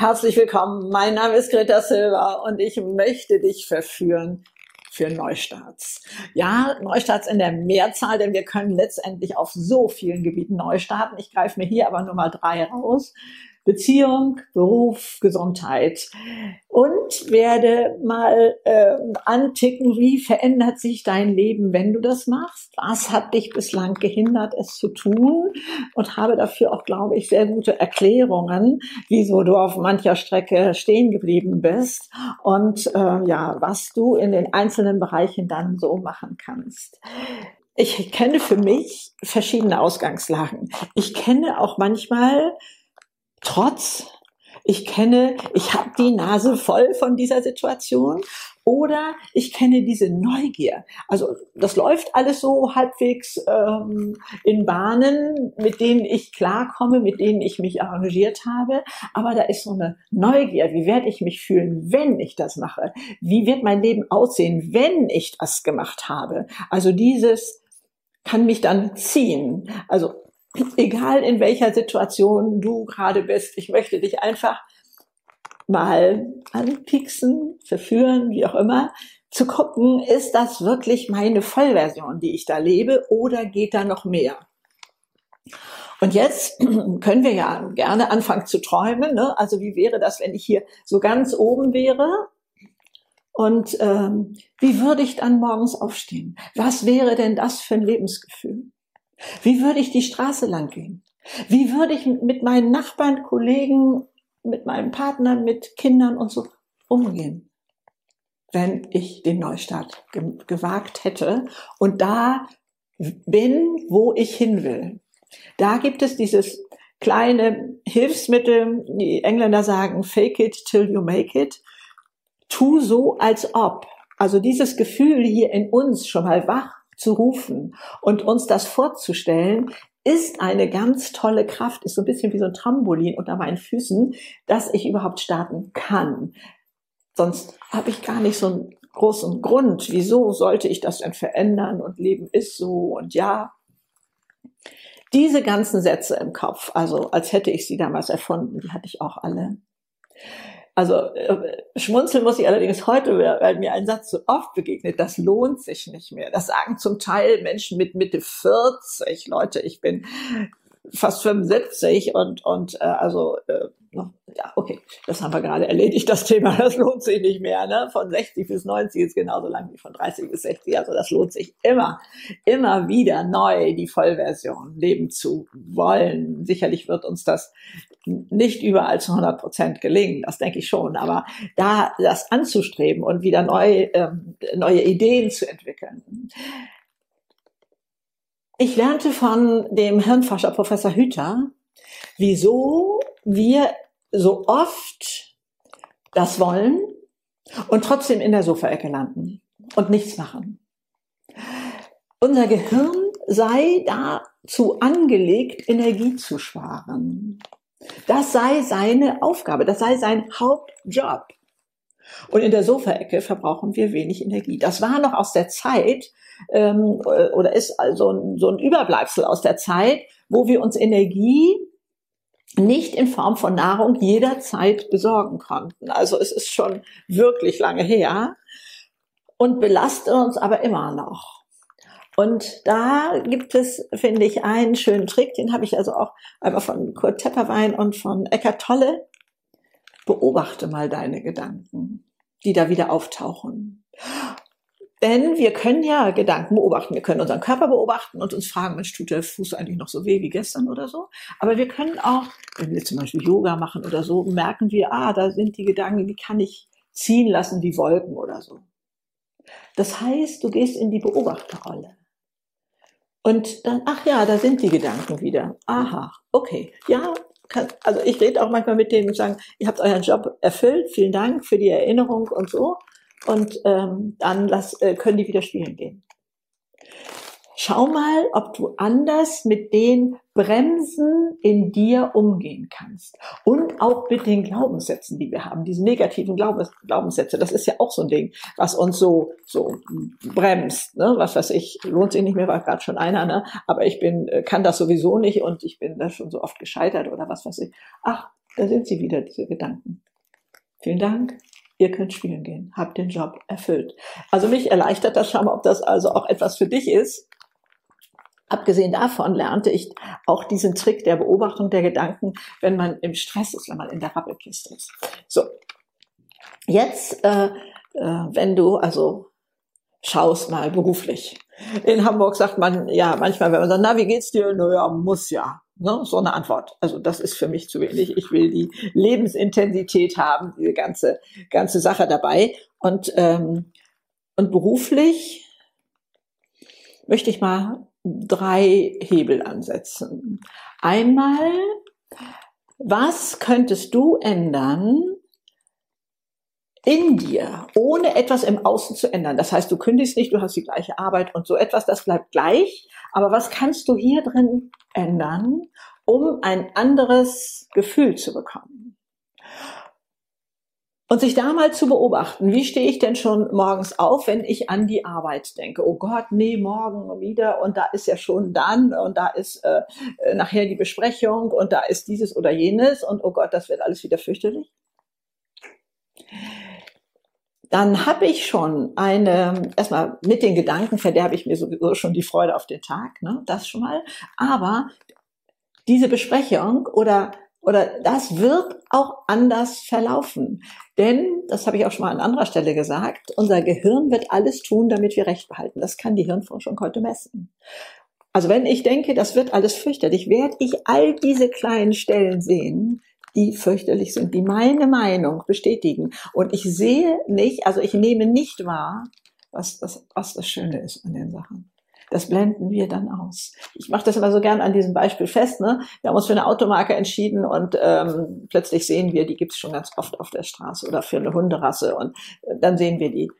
Herzlich willkommen. Mein Name ist Greta Silva und ich möchte dich verführen für Neustarts. Ja, Neustarts in der Mehrzahl, denn wir können letztendlich auf so vielen Gebieten neu starten. Ich greife mir hier aber nur mal drei raus. Beziehung, Beruf, Gesundheit und werde mal äh, anticken, wie verändert sich dein Leben, wenn du das machst? Was hat dich bislang gehindert, es zu tun? Und habe dafür auch, glaube ich, sehr gute Erklärungen, wieso du auf mancher Strecke stehen geblieben bist und äh, ja, was du in den einzelnen Bereichen dann so machen kannst ich kenne für mich verschiedene Ausgangslagen. Ich kenne auch manchmal Trotz, ich kenne, ich habe die Nase voll von dieser Situation oder ich kenne diese Neugier. Also das läuft alles so halbwegs ähm, in Bahnen, mit denen ich klarkomme, mit denen ich mich arrangiert habe. Aber da ist so eine Neugier. Wie werde ich mich fühlen, wenn ich das mache? Wie wird mein Leben aussehen, wenn ich das gemacht habe? Also dieses kann mich dann ziehen. Also egal in welcher Situation du gerade bist, ich möchte dich einfach mal anpixen, verführen, wie auch immer, zu gucken, ist das wirklich meine Vollversion, die ich da lebe, oder geht da noch mehr? Und jetzt können wir ja gerne anfangen zu träumen. Ne? Also wie wäre das, wenn ich hier so ganz oben wäre? Und ähm, wie würde ich dann morgens aufstehen? Was wäre denn das für ein Lebensgefühl? Wie würde ich die Straße lang gehen? Wie würde ich mit meinen Nachbarn, Kollegen, mit meinem Partner, mit Kindern und so umgehen, wenn ich den Neustart ge gewagt hätte und da bin, wo ich hin will? Da gibt es dieses kleine Hilfsmittel, die Engländer sagen, fake it till you make it. Tu so, als ob. Also dieses Gefühl hier in uns schon mal wach zu rufen und uns das vorzustellen, ist eine ganz tolle Kraft, ist so ein bisschen wie so ein Trampolin unter meinen Füßen, dass ich überhaupt starten kann. Sonst habe ich gar nicht so einen großen Grund. Wieso sollte ich das denn verändern? Und Leben ist so und ja. Diese ganzen Sätze im Kopf, also als hätte ich sie damals erfunden, die hatte ich auch alle. Also äh, schmunzeln muss ich allerdings heute, weil mir ein Satz so oft begegnet, das lohnt sich nicht mehr. Das sagen zum Teil Menschen mit Mitte 40. Leute, ich bin fast 75 und, und äh, also äh, ja, okay, das haben wir gerade erledigt, das Thema, das lohnt sich nicht mehr. Ne? Von 60 bis 90 ist genauso lang wie von 30 bis 60. Also das lohnt sich immer, immer wieder neu die Vollversion leben zu wollen. Sicherlich wird uns das nicht überall zu 100 Prozent gelingen, das denke ich schon. Aber da das anzustreben und wieder neu, ähm, neue Ideen zu entwickeln. Ich lernte von dem Hirnforscher Professor Hüter, wieso wir so oft das wollen und trotzdem in der Sofaecke landen und nichts machen. Unser Gehirn sei dazu angelegt, Energie zu sparen. Das sei seine Aufgabe, das sei sein Hauptjob. Und in der Sofaecke verbrauchen wir wenig Energie. Das war noch aus der Zeit, ähm, oder ist also so ein Überbleibsel aus der Zeit, wo wir uns Energie nicht in Form von Nahrung jederzeit besorgen konnten. Also es ist schon wirklich lange her und belastet uns aber immer noch. Und da gibt es, finde ich, einen schönen Trick, den habe ich also auch einmal von Kurt Tepperwein und von Eckart Tolle. Beobachte mal deine Gedanken, die da wieder auftauchen. Denn wir können ja Gedanken beobachten. Wir können unseren Körper beobachten und uns fragen, Mensch, tut der Fuß eigentlich noch so weh wie gestern oder so? Aber wir können auch, wenn wir zum Beispiel Yoga machen oder so, merken wir, ah, da sind die Gedanken, die kann ich ziehen lassen wie Wolken oder so. Das heißt, du gehst in die Beobachterrolle. Und dann, ach ja, da sind die Gedanken wieder. Aha, okay. Ja, kann, also ich rede auch manchmal mit denen und sagen, ihr habt euren Job erfüllt, vielen Dank für die Erinnerung und so und ähm, dann lass, äh, können die wieder spielen gehen. Schau mal, ob du anders mit den Bremsen in dir umgehen kannst. Und auch mit den Glaubenssätzen, die wir haben, diese negativen Glaubens Glaubenssätze. Das ist ja auch so ein Ding, was uns so, so bremst. Ne? Was weiß ich, lohnt sich nicht mehr, war gerade schon einer, ne? aber ich bin, äh, kann das sowieso nicht und ich bin da schon so oft gescheitert oder was weiß ich. Ach, da sind sie wieder, diese Gedanken. Vielen Dank. Ihr könnt spielen gehen. Habt den Job erfüllt. Also mich erleichtert das schon ob das also auch etwas für dich ist. Abgesehen davon lernte ich auch diesen Trick der Beobachtung der Gedanken, wenn man im Stress ist, wenn man in der Rappelkiste ist. So, jetzt, äh, äh, wenn du also schaust mal beruflich. In Hamburg sagt man ja manchmal, wenn man sagt, na, wie geht's dir? Naja, muss ja. Ne? So eine Antwort. Also das ist für mich zu wenig. Ich will die Lebensintensität haben, diese ganze, ganze Sache dabei. Und, ähm, und beruflich möchte ich mal drei Hebel ansetzen. Einmal, was könntest du ändern in dir, ohne etwas im Außen zu ändern? Das heißt, du kündigst nicht, du hast die gleiche Arbeit und so etwas, das bleibt gleich. Aber was kannst du hier drin ändern, um ein anderes Gefühl zu bekommen? Und sich da mal zu beobachten, wie stehe ich denn schon morgens auf, wenn ich an die Arbeit denke? Oh Gott, nee, morgen wieder und da ist ja schon dann und da ist äh, äh, nachher die Besprechung und da ist dieses oder jenes und oh Gott, das wird alles wieder fürchterlich. Dann habe ich schon eine, erstmal mit den Gedanken verderbe ich mir sowieso schon die Freude auf den Tag, ne? das schon mal. Aber diese Besprechung oder oder das wird auch anders verlaufen. Denn, das habe ich auch schon mal an anderer Stelle gesagt, unser Gehirn wird alles tun, damit wir Recht behalten. Das kann die Hirnforschung heute messen. Also wenn ich denke, das wird alles fürchterlich, werde ich all diese kleinen Stellen sehen, die fürchterlich sind, die meine Meinung bestätigen. Und ich sehe nicht, also ich nehme nicht wahr, was das, was das Schöne ist an den Sachen. Das blenden wir dann aus. Ich mache das immer so gern an diesem Beispiel fest. Ne? Wir haben uns für eine Automarke entschieden und ähm, plötzlich sehen wir, die gibt's schon ganz oft auf der Straße oder für eine Hunderasse und äh, dann sehen wir die.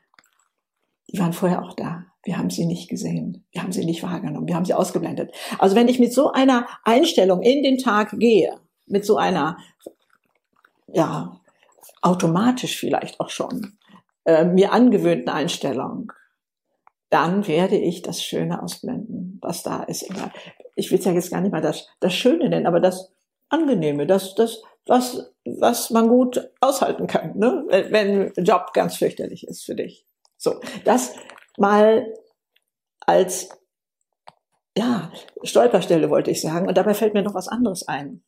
Die waren vorher auch da. Wir haben sie nicht gesehen. Wir haben sie nicht wahrgenommen. Wir haben sie ausgeblendet. Also wenn ich mit so einer Einstellung in den Tag gehe, mit so einer, ja, automatisch vielleicht auch schon, äh, mir angewöhnten Einstellung, dann werde ich das Schöne ausblenden, was da ist. Ich will es ja jetzt gar nicht mal das, das Schöne nennen, aber das Angenehme, das, das, was, was man gut aushalten kann, ne? wenn, Job ganz fürchterlich ist für dich. So, das mal als ja, Stolperstelle wollte ich sagen. Und dabei fällt mir noch was anderes ein.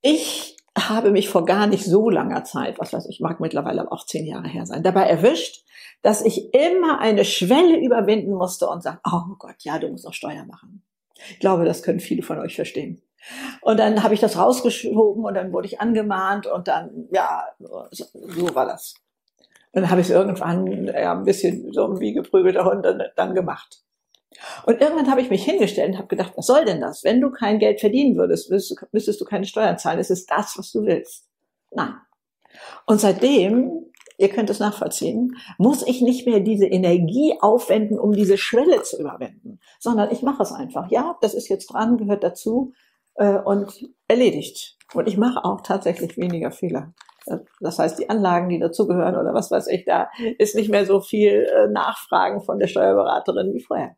Ich habe mich vor gar nicht so langer Zeit, was weiß ich, mag mittlerweile auch zehn Jahre her sein, dabei erwischt, dass ich immer eine Schwelle überwinden musste und sagen, oh Gott, ja, du musst noch Steuer machen. Ich glaube, das können viele von euch verstehen. Und dann habe ich das rausgeschoben und dann wurde ich angemahnt und dann, ja, so, so war das. Und dann habe ich es irgendwann ja, ein bisschen so wie geprügelter Hund dann, dann gemacht. Und irgendwann habe ich mich hingestellt und habe gedacht, was soll denn das? Wenn du kein Geld verdienen würdest, müsstest du keine Steuern zahlen. Es ist das, was du willst. Nein. Und seitdem, ihr könnt es nachvollziehen, muss ich nicht mehr diese Energie aufwenden, um diese Schwelle zu überwinden, sondern ich mache es einfach. Ja, das ist jetzt dran, gehört dazu äh, und erledigt. Und ich mache auch tatsächlich weniger Fehler. Das heißt, die Anlagen, die dazugehören oder was weiß ich, da ist nicht mehr so viel äh, Nachfragen von der Steuerberaterin wie vorher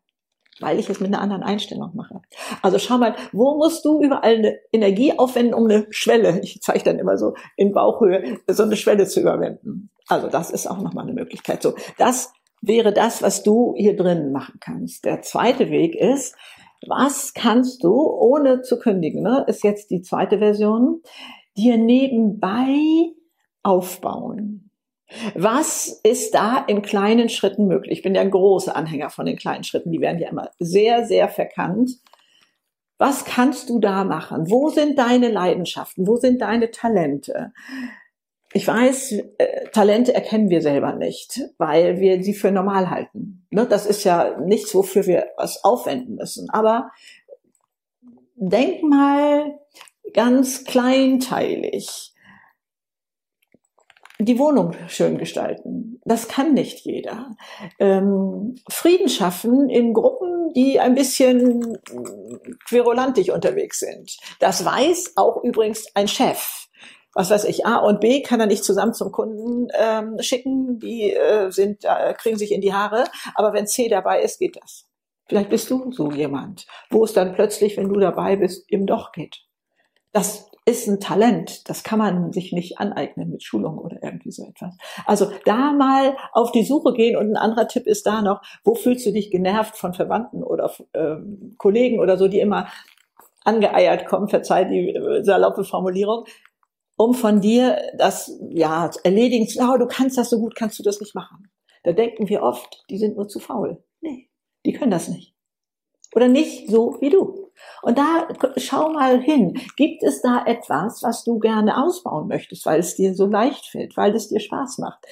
weil ich es mit einer anderen Einstellung mache. Also schau mal, wo musst du überall eine Energie aufwenden, um eine Schwelle, ich zeige dann immer so in Bauchhöhe, so eine Schwelle zu überwinden. Also das ist auch nochmal eine Möglichkeit. So, das wäre das, was du hier drin machen kannst. Der zweite Weg ist, was kannst du, ohne zu kündigen, ne, ist jetzt die zweite Version, dir nebenbei aufbauen. Was ist da in kleinen Schritten möglich? Ich bin ja ein großer Anhänger von den kleinen Schritten. Die werden ja immer sehr, sehr verkannt. Was kannst du da machen? Wo sind deine Leidenschaften? Wo sind deine Talente? Ich weiß, äh, Talente erkennen wir selber nicht, weil wir sie für normal halten. Ne? Das ist ja nichts, wofür wir was aufwenden müssen. Aber denk mal ganz kleinteilig die Wohnung schön gestalten. Das kann nicht jeder. Ähm, Frieden schaffen in Gruppen, die ein bisschen querulantig unterwegs sind. Das weiß auch übrigens ein Chef. Was weiß ich, A und B kann er nicht zusammen zum Kunden ähm, schicken, die äh, sind, äh, kriegen sich in die Haare, aber wenn C dabei ist, geht das. Vielleicht bist du so jemand, wo es dann plötzlich, wenn du dabei bist, eben doch geht. Das ist ein Talent. Das kann man sich nicht aneignen mit Schulung oder irgendwie so etwas. Also da mal auf die Suche gehen und ein anderer Tipp ist da noch, wo fühlst du dich genervt von Verwandten oder ähm, Kollegen oder so, die immer angeeiert kommen, verzeih die äh, saloppe Formulierung, um von dir das ja erledigen zu, oh, du kannst das so gut, kannst du das nicht machen. Da denken wir oft, die sind nur zu faul. Nee, die können das nicht. Oder nicht so wie du. Und da schau mal hin. Gibt es da etwas, was du gerne ausbauen möchtest, weil es dir so leicht fällt, weil es dir Spaß macht?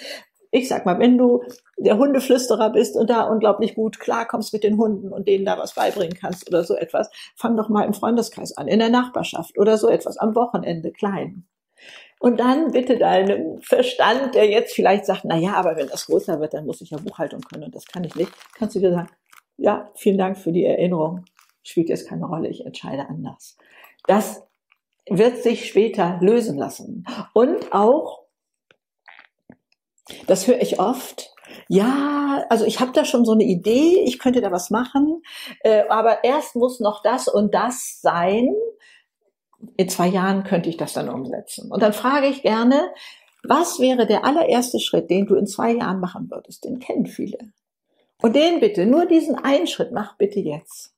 Ich sag mal, wenn du der Hundeflüsterer bist und da unglaublich gut klarkommst mit den Hunden und denen da was beibringen kannst oder so etwas, fang doch mal im Freundeskreis an, in der Nachbarschaft oder so etwas, am Wochenende klein. Und dann bitte deinem Verstand, der jetzt vielleicht sagt, na ja, aber wenn das größer wird, dann muss ich ja Buchhaltung können und das kann ich nicht, kannst du dir sagen, ja, vielen Dank für die Erinnerung spielt jetzt keine Rolle, ich entscheide anders. Das wird sich später lösen lassen. Und auch, das höre ich oft, ja, also ich habe da schon so eine Idee, ich könnte da was machen, äh, aber erst muss noch das und das sein. In zwei Jahren könnte ich das dann umsetzen. Und dann frage ich gerne, was wäre der allererste Schritt, den du in zwei Jahren machen würdest? Den kennen viele. Und den bitte, nur diesen einen Schritt, mach bitte jetzt.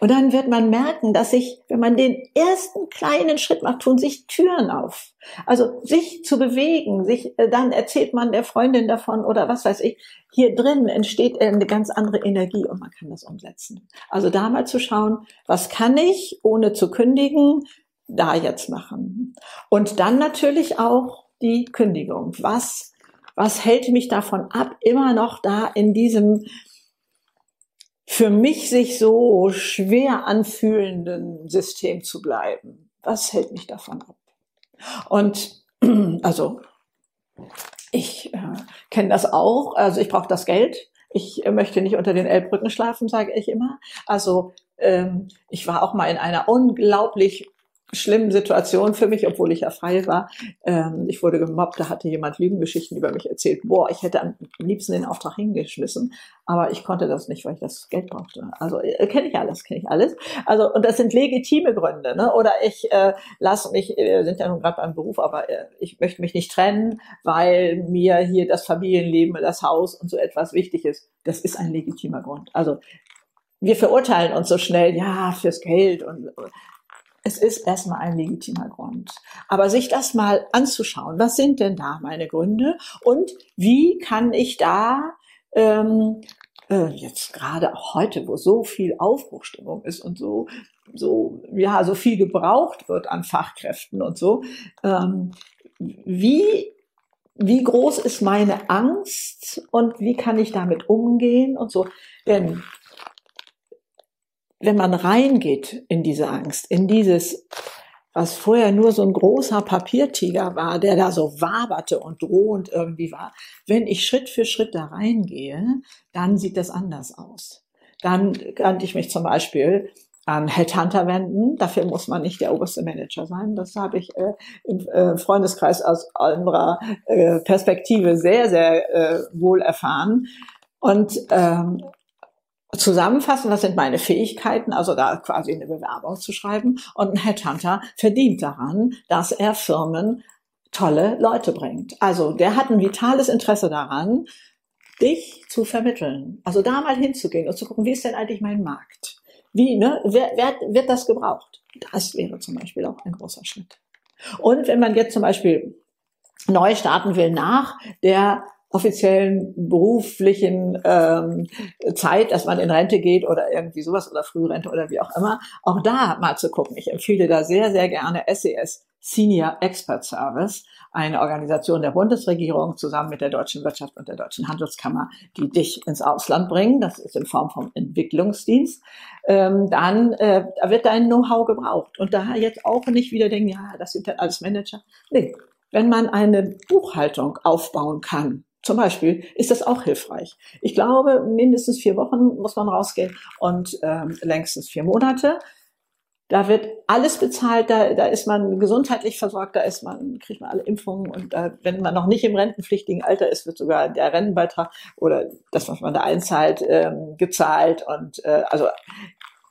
Und dann wird man merken, dass sich, wenn man den ersten kleinen Schritt macht, tun sich Türen auf. Also sich zu bewegen, sich, äh, dann erzählt man der Freundin davon oder was weiß ich. Hier drin entsteht eine ganz andere Energie und man kann das umsetzen. Also da mal zu schauen, was kann ich, ohne zu kündigen, da jetzt machen. Und dann natürlich auch die Kündigung. Was, was hält mich davon ab, immer noch da in diesem für mich sich so schwer anfühlenden System zu bleiben. Was hält mich davon ab? Und also ich äh, kenne das auch. Also ich brauche das Geld. Ich äh, möchte nicht unter den Elbbrücken schlafen, sage ich immer. Also ähm, ich war auch mal in einer unglaublich schlimmen Situation für mich, obwohl ich ja frei war. Ähm, ich wurde gemobbt, da hatte jemand Lügengeschichten über mich erzählt. Boah, ich hätte am liebsten den Auftrag hingeschmissen, aber ich konnte das nicht, weil ich das Geld brauchte. Also äh, kenne ich alles, kenne ich alles. Also und das sind legitime Gründe, ne? Oder ich äh, lasse mich, äh, wir sind ja nun gerade beim Beruf, aber äh, ich möchte mich nicht trennen, weil mir hier das Familienleben, das Haus und so etwas wichtig ist. Das ist ein legitimer Grund. Also wir verurteilen uns so schnell, ja, fürs Geld und es ist erstmal ein legitimer Grund. Aber sich das mal anzuschauen, was sind denn da meine Gründe und wie kann ich da ähm, äh, jetzt gerade auch heute, wo so viel Aufbruchstimmung ist und so so ja so viel gebraucht wird an Fachkräften und so, ähm, wie wie groß ist meine Angst und wie kann ich damit umgehen und so. Denn wenn man reingeht in diese Angst, in dieses, was vorher nur so ein großer Papiertiger war, der da so waberte und drohend irgendwie war, wenn ich Schritt für Schritt da reingehe, dann sieht das anders aus. Dann kann ich mich zum Beispiel an Headhunter wenden. Dafür muss man nicht der oberste Manager sein. Das habe ich äh, im äh, Freundeskreis aus anderer äh, Perspektive sehr, sehr äh, wohl erfahren. Und ähm, zusammenfassen, was sind meine Fähigkeiten, also da quasi eine Bewerbung zu schreiben. Und ein Headhunter verdient daran, dass er Firmen tolle Leute bringt. Also der hat ein vitales Interesse daran, dich zu vermitteln. Also da mal hinzugehen und zu gucken, wie ist denn eigentlich mein Markt? Wie, ne, wer, wer, wird das gebraucht? Das wäre zum Beispiel auch ein großer Schritt. Und wenn man jetzt zum Beispiel neu starten will nach der offiziellen beruflichen ähm, Zeit, dass man in Rente geht oder irgendwie sowas oder Frührente oder wie auch immer, auch da mal zu gucken. Ich empfehle da sehr, sehr gerne SES Senior Expert Service, eine Organisation der Bundesregierung zusammen mit der Deutschen Wirtschaft und der Deutschen Handelskammer, die dich ins Ausland bringen. Das ist in Form vom Entwicklungsdienst. Ähm, dann äh, wird dein Know-how gebraucht. Und da jetzt auch nicht wieder denken, ja, das sind dann alles Manager. Nee, wenn man eine Buchhaltung aufbauen kann, zum Beispiel ist das auch hilfreich. Ich glaube, mindestens vier Wochen muss man rausgehen und ähm, längstens vier Monate. Da wird alles bezahlt, da, da ist man gesundheitlich versorgt, da ist man, kriegt man alle Impfungen und da, wenn man noch nicht im rentenpflichtigen Alter ist, wird sogar der Rentenbeitrag oder das, was man da einzahlt, ähm, gezahlt. Und äh, also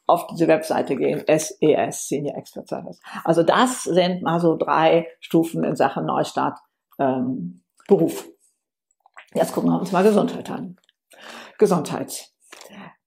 auf diese Webseite gehen, SES, e Senior Expert Service. Also das sind mal so drei Stufen in Sachen Neustart ähm, Beruf. Jetzt gucken wir uns mal Gesundheit an. Gesundheit.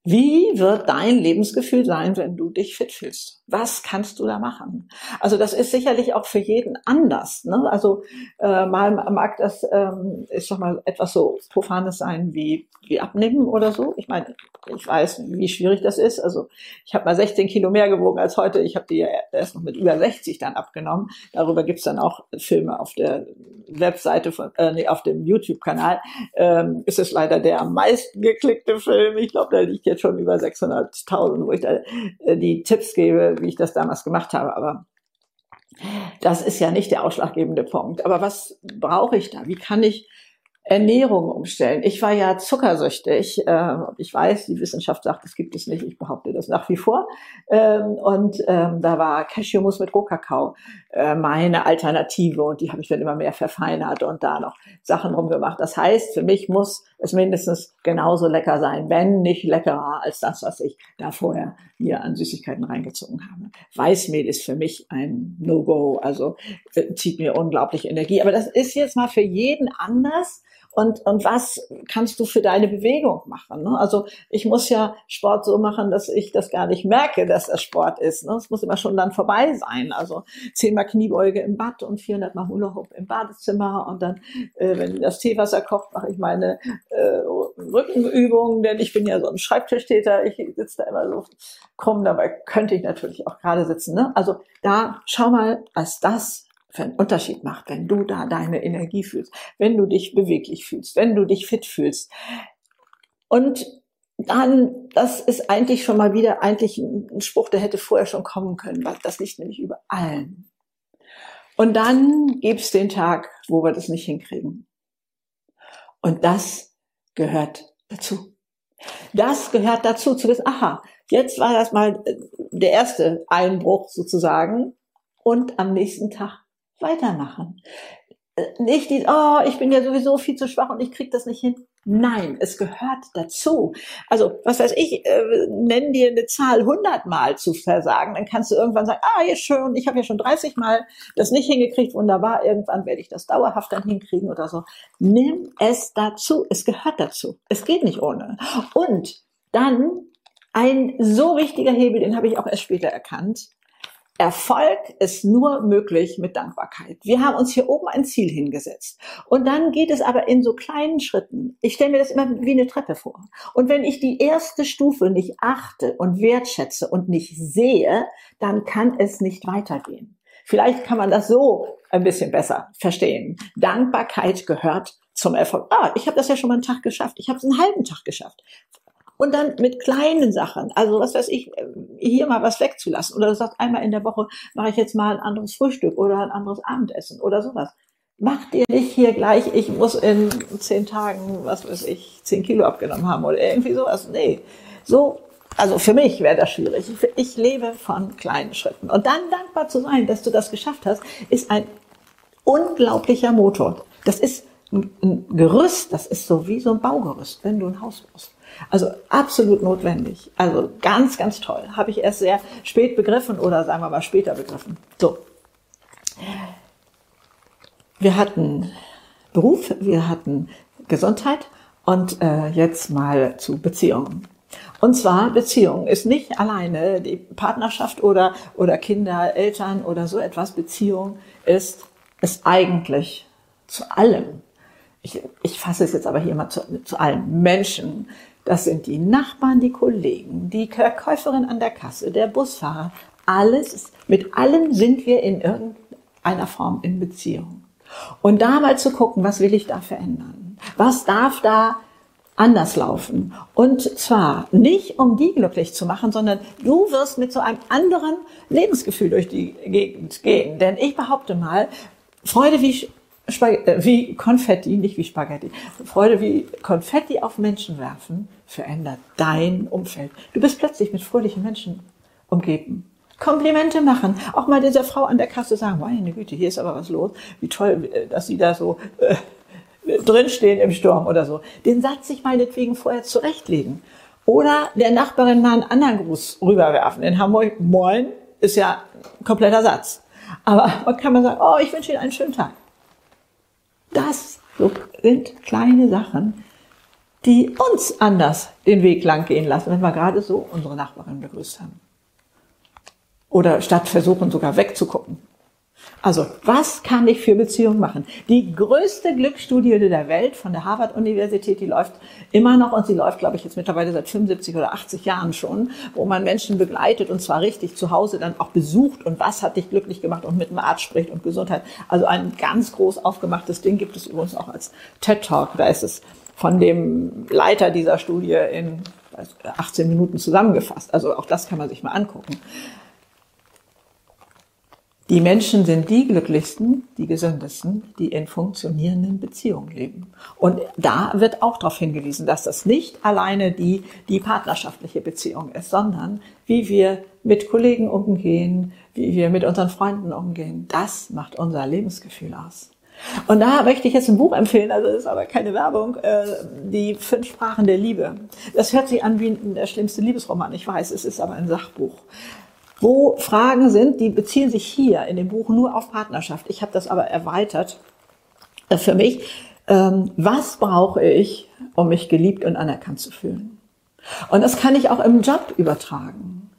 Wie wird dein Lebensgefühl sein, wenn du dich fit fühlst? Was kannst du da machen? Also das ist sicherlich auch für jeden anders. Ne? Also äh, mal mag das, ähm, ist doch mal etwas so Profanes sein wie, wie abnehmen oder so. Ich meine, ich weiß, wie schwierig das ist. Also ich habe mal 16 Kilo mehr gewogen als heute. Ich habe die ja erst noch mit über 60 dann abgenommen. Darüber gibt's dann auch Filme auf der Webseite von, äh, nee, auf dem YouTube-Kanal. Ähm, ist es leider der am meisten geklickte Film. Ich glaube, der liegt jetzt schon über 600.000, wo ich da äh, die Tipps gebe, wie ich das damals gemacht habe. Aber das ist ja nicht der ausschlaggebende Punkt. Aber was brauche ich da? Wie kann ich Ernährung umstellen. Ich war ja zuckersüchtig. Äh, ich weiß, die Wissenschaft sagt, es gibt es nicht. Ich behaupte das nach wie vor. Ähm, und ähm, da war Cashewmus mit Rohkakao äh, meine Alternative und die habe ich dann immer mehr verfeinert und da noch Sachen rumgemacht. Das heißt, für mich muss es mindestens genauso lecker sein, wenn nicht leckerer als das, was ich da vorher mir an Süßigkeiten reingezogen habe. Weißmehl ist für mich ein No-Go, also äh, zieht mir unglaublich Energie. Aber das ist jetzt mal für jeden anders und, und was kannst du für deine Bewegung machen? Ne? Also ich muss ja Sport so machen, dass ich das gar nicht merke, dass das Sport ist. Ne? Es muss immer schon dann vorbei sein. Also zehnmal Kniebeuge im Bad und 400 Mal Hula Hoop im Badezimmer und dann, äh, wenn das Teewasser kocht, mache ich meine äh, Rückenübungen, denn ich bin ja so ein Schreibtischtäter. Ich sitze da immer so krumm, dabei könnte ich natürlich auch gerade sitzen. Ne? Also da schau mal, als das für einen Unterschied macht, wenn du da deine Energie fühlst, wenn du dich beweglich fühlst, wenn du dich fit fühlst. Und dann, das ist eigentlich schon mal wieder eigentlich ein Spruch, der hätte vorher schon kommen können, weil das liegt nämlich über allen. Und dann gibt's den Tag, wo wir das nicht hinkriegen. Und das gehört dazu. Das gehört dazu, zu wissen, aha, jetzt war das mal äh, der erste Einbruch sozusagen und am nächsten Tag weitermachen. Äh, nicht die, oh, ich bin ja sowieso viel zu schwach und ich krieg das nicht hin. Nein, es gehört dazu. Also, was weiß ich, äh, nenn dir eine Zahl 100 Mal zu versagen, dann kannst du irgendwann sagen, ah, jetzt schön, ich habe ja schon 30 Mal das nicht hingekriegt, wunderbar, irgendwann werde ich das dauerhaft dann hinkriegen oder so. Nimm es dazu, es gehört dazu. Es geht nicht ohne. Und dann ein so wichtiger Hebel, den habe ich auch erst später erkannt, Erfolg ist nur möglich mit Dankbarkeit. Wir haben uns hier oben ein Ziel hingesetzt. Und dann geht es aber in so kleinen Schritten. Ich stelle mir das immer wie eine Treppe vor. Und wenn ich die erste Stufe nicht achte und wertschätze und nicht sehe, dann kann es nicht weitergehen. Vielleicht kann man das so ein bisschen besser verstehen. Dankbarkeit gehört zum Erfolg. Ah, ich habe das ja schon mal einen Tag geschafft. Ich habe es einen halben Tag geschafft. Und dann mit kleinen Sachen, also was weiß ich, hier mal was wegzulassen. Oder du sagst, einmal in der Woche mache ich jetzt mal ein anderes Frühstück oder ein anderes Abendessen oder sowas. Mach dir nicht hier gleich, ich muss in zehn Tagen, was weiß ich, zehn Kilo abgenommen haben oder irgendwie sowas. Nee, so, also für mich wäre das schwierig. Ich lebe von kleinen Schritten. Und dann dankbar zu sein, dass du das geschafft hast, ist ein unglaublicher Motor. Das ist ein Gerüst, das ist so wie so ein Baugerüst, wenn du ein Haus baust. Also absolut notwendig. Also ganz, ganz toll. Habe ich erst sehr spät begriffen oder sagen wir mal später begriffen. So. Wir hatten Beruf, wir hatten Gesundheit und äh, jetzt mal zu Beziehungen. Und zwar Beziehung ist nicht alleine die Partnerschaft oder, oder Kinder, Eltern oder so etwas. Beziehung ist es eigentlich zu allem. Ich, ich fasse es jetzt aber hier mal zu, zu allen Menschen, das sind die Nachbarn, die Kollegen, die Verkäuferin an der Kasse, der Busfahrer. Alles, mit allem sind wir in irgendeiner Form in Beziehung. Und da mal zu gucken, was will ich da verändern? Was darf da anders laufen? Und zwar nicht, um die glücklich zu machen, sondern du wirst mit so einem anderen Lebensgefühl durch die Gegend gehen. Denn ich behaupte mal, Freude wie Spag äh, wie Konfetti, nicht wie Spaghetti, Freude wie Konfetti auf Menschen werfen, verändert dein Umfeld. Du bist plötzlich mit fröhlichen Menschen umgeben. Komplimente machen. Auch mal dieser Frau an der Kasse sagen, meine Güte, hier ist aber was los. Wie toll, äh, dass Sie da so äh, drinstehen im Sturm oder so. Den Satz sich meinetwegen vorher zurechtlegen. Oder der Nachbarin mal einen anderen Gruß rüberwerfen. In Hamburg, moin, ist ja ein kompletter Satz. Aber man kann man sagen, oh, ich wünsche Ihnen einen schönen Tag. Das sind kleine Sachen, die uns anders den Weg lang gehen lassen, wenn wir gerade so unsere Nachbarin begrüßt haben. Oder statt versuchen sogar wegzugucken. Also, was kann ich für Beziehungen machen? Die größte Glücksstudie der Welt von der Harvard-Universität, die läuft immer noch und sie läuft, glaube ich, jetzt mittlerweile seit 75 oder 80 Jahren schon, wo man Menschen begleitet und zwar richtig zu Hause dann auch besucht und was hat dich glücklich gemacht und mit dem Arzt spricht und Gesundheit. Also ein ganz groß aufgemachtes Ding gibt es übrigens auch als TED Talk. Da ist es von dem Leiter dieser Studie in 18 Minuten zusammengefasst. Also auch das kann man sich mal angucken. Die Menschen sind die glücklichsten, die gesündesten, die in funktionierenden Beziehungen leben. Und da wird auch darauf hingewiesen, dass das nicht alleine die, die partnerschaftliche Beziehung ist, sondern wie wir mit Kollegen umgehen, wie wir mit unseren Freunden umgehen. Das macht unser Lebensgefühl aus. Und da möchte ich jetzt ein Buch empfehlen, also das ist aber keine Werbung, äh, die Fünf Sprachen der Liebe. Das hört sich an wie der schlimmste Liebesroman, ich weiß, es ist aber ein Sachbuch wo Fragen sind, die beziehen sich hier in dem Buch nur auf Partnerschaft. Ich habe das aber erweitert äh, für mich. Ähm, was brauche ich, um mich geliebt und anerkannt zu fühlen? Und das kann ich auch im Job übertragen.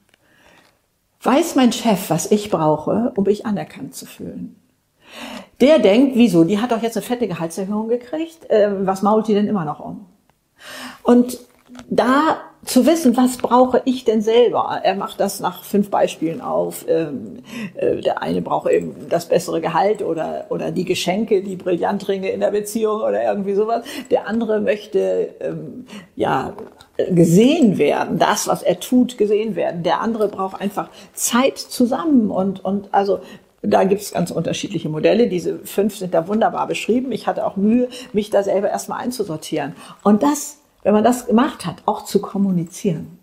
Weiß mein Chef, was ich brauche, um mich anerkannt zu fühlen? Der denkt, wieso? Die hat doch jetzt eine fette Gehaltserhöhung gekriegt. Ähm, was mault die denn immer noch um? Und da zu wissen, was brauche ich denn selber? Er macht das nach fünf Beispielen auf. Ähm, äh, der eine braucht eben das bessere Gehalt oder, oder die Geschenke, die Brillantringe in der Beziehung oder irgendwie sowas. Der andere möchte, ähm, ja, gesehen werden, das, was er tut, gesehen werden. Der andere braucht einfach Zeit zusammen und, und also da gibt es ganz unterschiedliche Modelle. Diese fünf sind da wunderbar beschrieben. Ich hatte auch Mühe, mich da selber erstmal einzusortieren. Und das wenn man das gemacht hat, auch zu kommunizieren,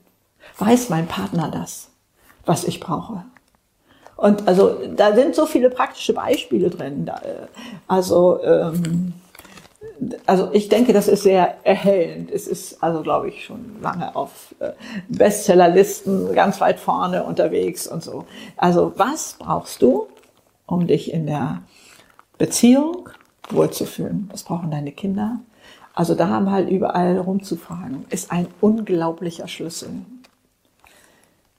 weiß mein Partner das, was ich brauche. Und also da sind so viele praktische Beispiele drin. Äh, also ähm, also ich denke, das ist sehr erhellend. Es ist also, glaube ich, schon lange auf äh, Bestsellerlisten ganz weit vorne unterwegs und so. Also was brauchst du, um dich in der Beziehung wohlzufühlen? Was brauchen deine Kinder? Also da mal halt überall rumzufragen, ist ein unglaublicher Schlüssel.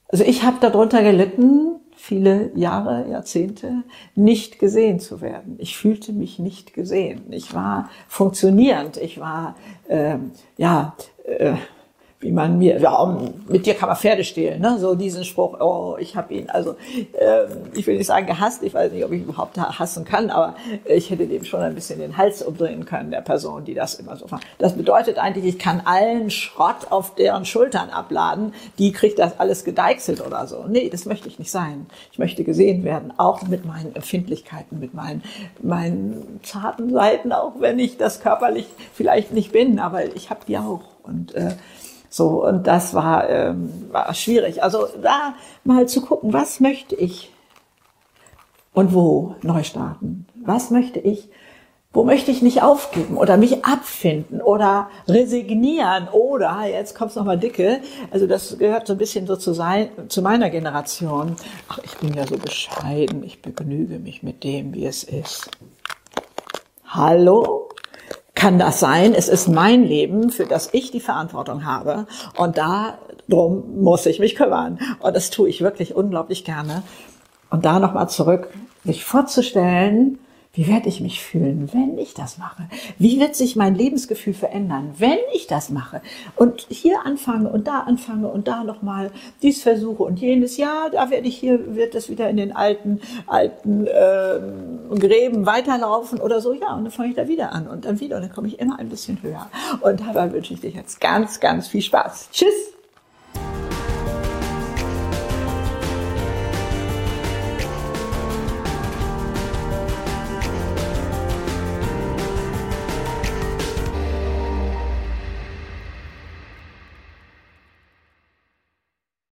Also ich habe darunter gelitten, viele Jahre, Jahrzehnte, nicht gesehen zu werden. Ich fühlte mich nicht gesehen. Ich war funktionierend. Ich war, äh, ja, äh, wie man mir, ja, mit dir kann man Pferde stehlen, ne? so diesen Spruch, oh, ich habe ihn, also äh, ich will nicht sagen gehasst, ich weiß nicht, ob ich überhaupt hassen kann, aber ich hätte dem schon ein bisschen den Hals umdrehen können, der Person, die das immer so macht. Das bedeutet eigentlich, ich kann allen Schrott auf deren Schultern abladen, die kriegt das alles gedeichselt oder so. Nee, das möchte ich nicht sein. Ich möchte gesehen werden, auch mit meinen Empfindlichkeiten, mit meinen, meinen zarten Seiten, auch wenn ich das körperlich vielleicht nicht bin, aber ich habe die auch. Und äh, so, und das war, ähm, war schwierig. Also da mal zu gucken, was möchte ich und wo neu starten? Was möchte ich? Wo möchte ich nicht aufgeben oder mich abfinden oder resignieren oder, jetzt kommt's nochmal dicke, also das gehört so ein bisschen so zu, sein, zu meiner Generation. Ach, ich bin ja so bescheiden, ich begnüge mich mit dem, wie es ist. Hallo? Kann das sein, es ist mein Leben, für das ich die Verantwortung habe und darum muss ich mich kümmern. Und das tue ich wirklich unglaublich gerne. Und da nochmal zurück, sich vorzustellen, wie werde ich mich fühlen, wenn ich das mache? Wie wird sich mein Lebensgefühl verändern, wenn ich das mache? Und hier anfange und da anfange und da nochmal dies versuche und jenes. Ja, da werde ich hier, wird es wieder in den alten, alten äh, Gräben weiterlaufen oder so. Ja, und dann fange ich da wieder an und dann wieder und dann komme ich immer ein bisschen höher. Und dabei wünsche ich dir jetzt ganz, ganz viel Spaß. Tschüss!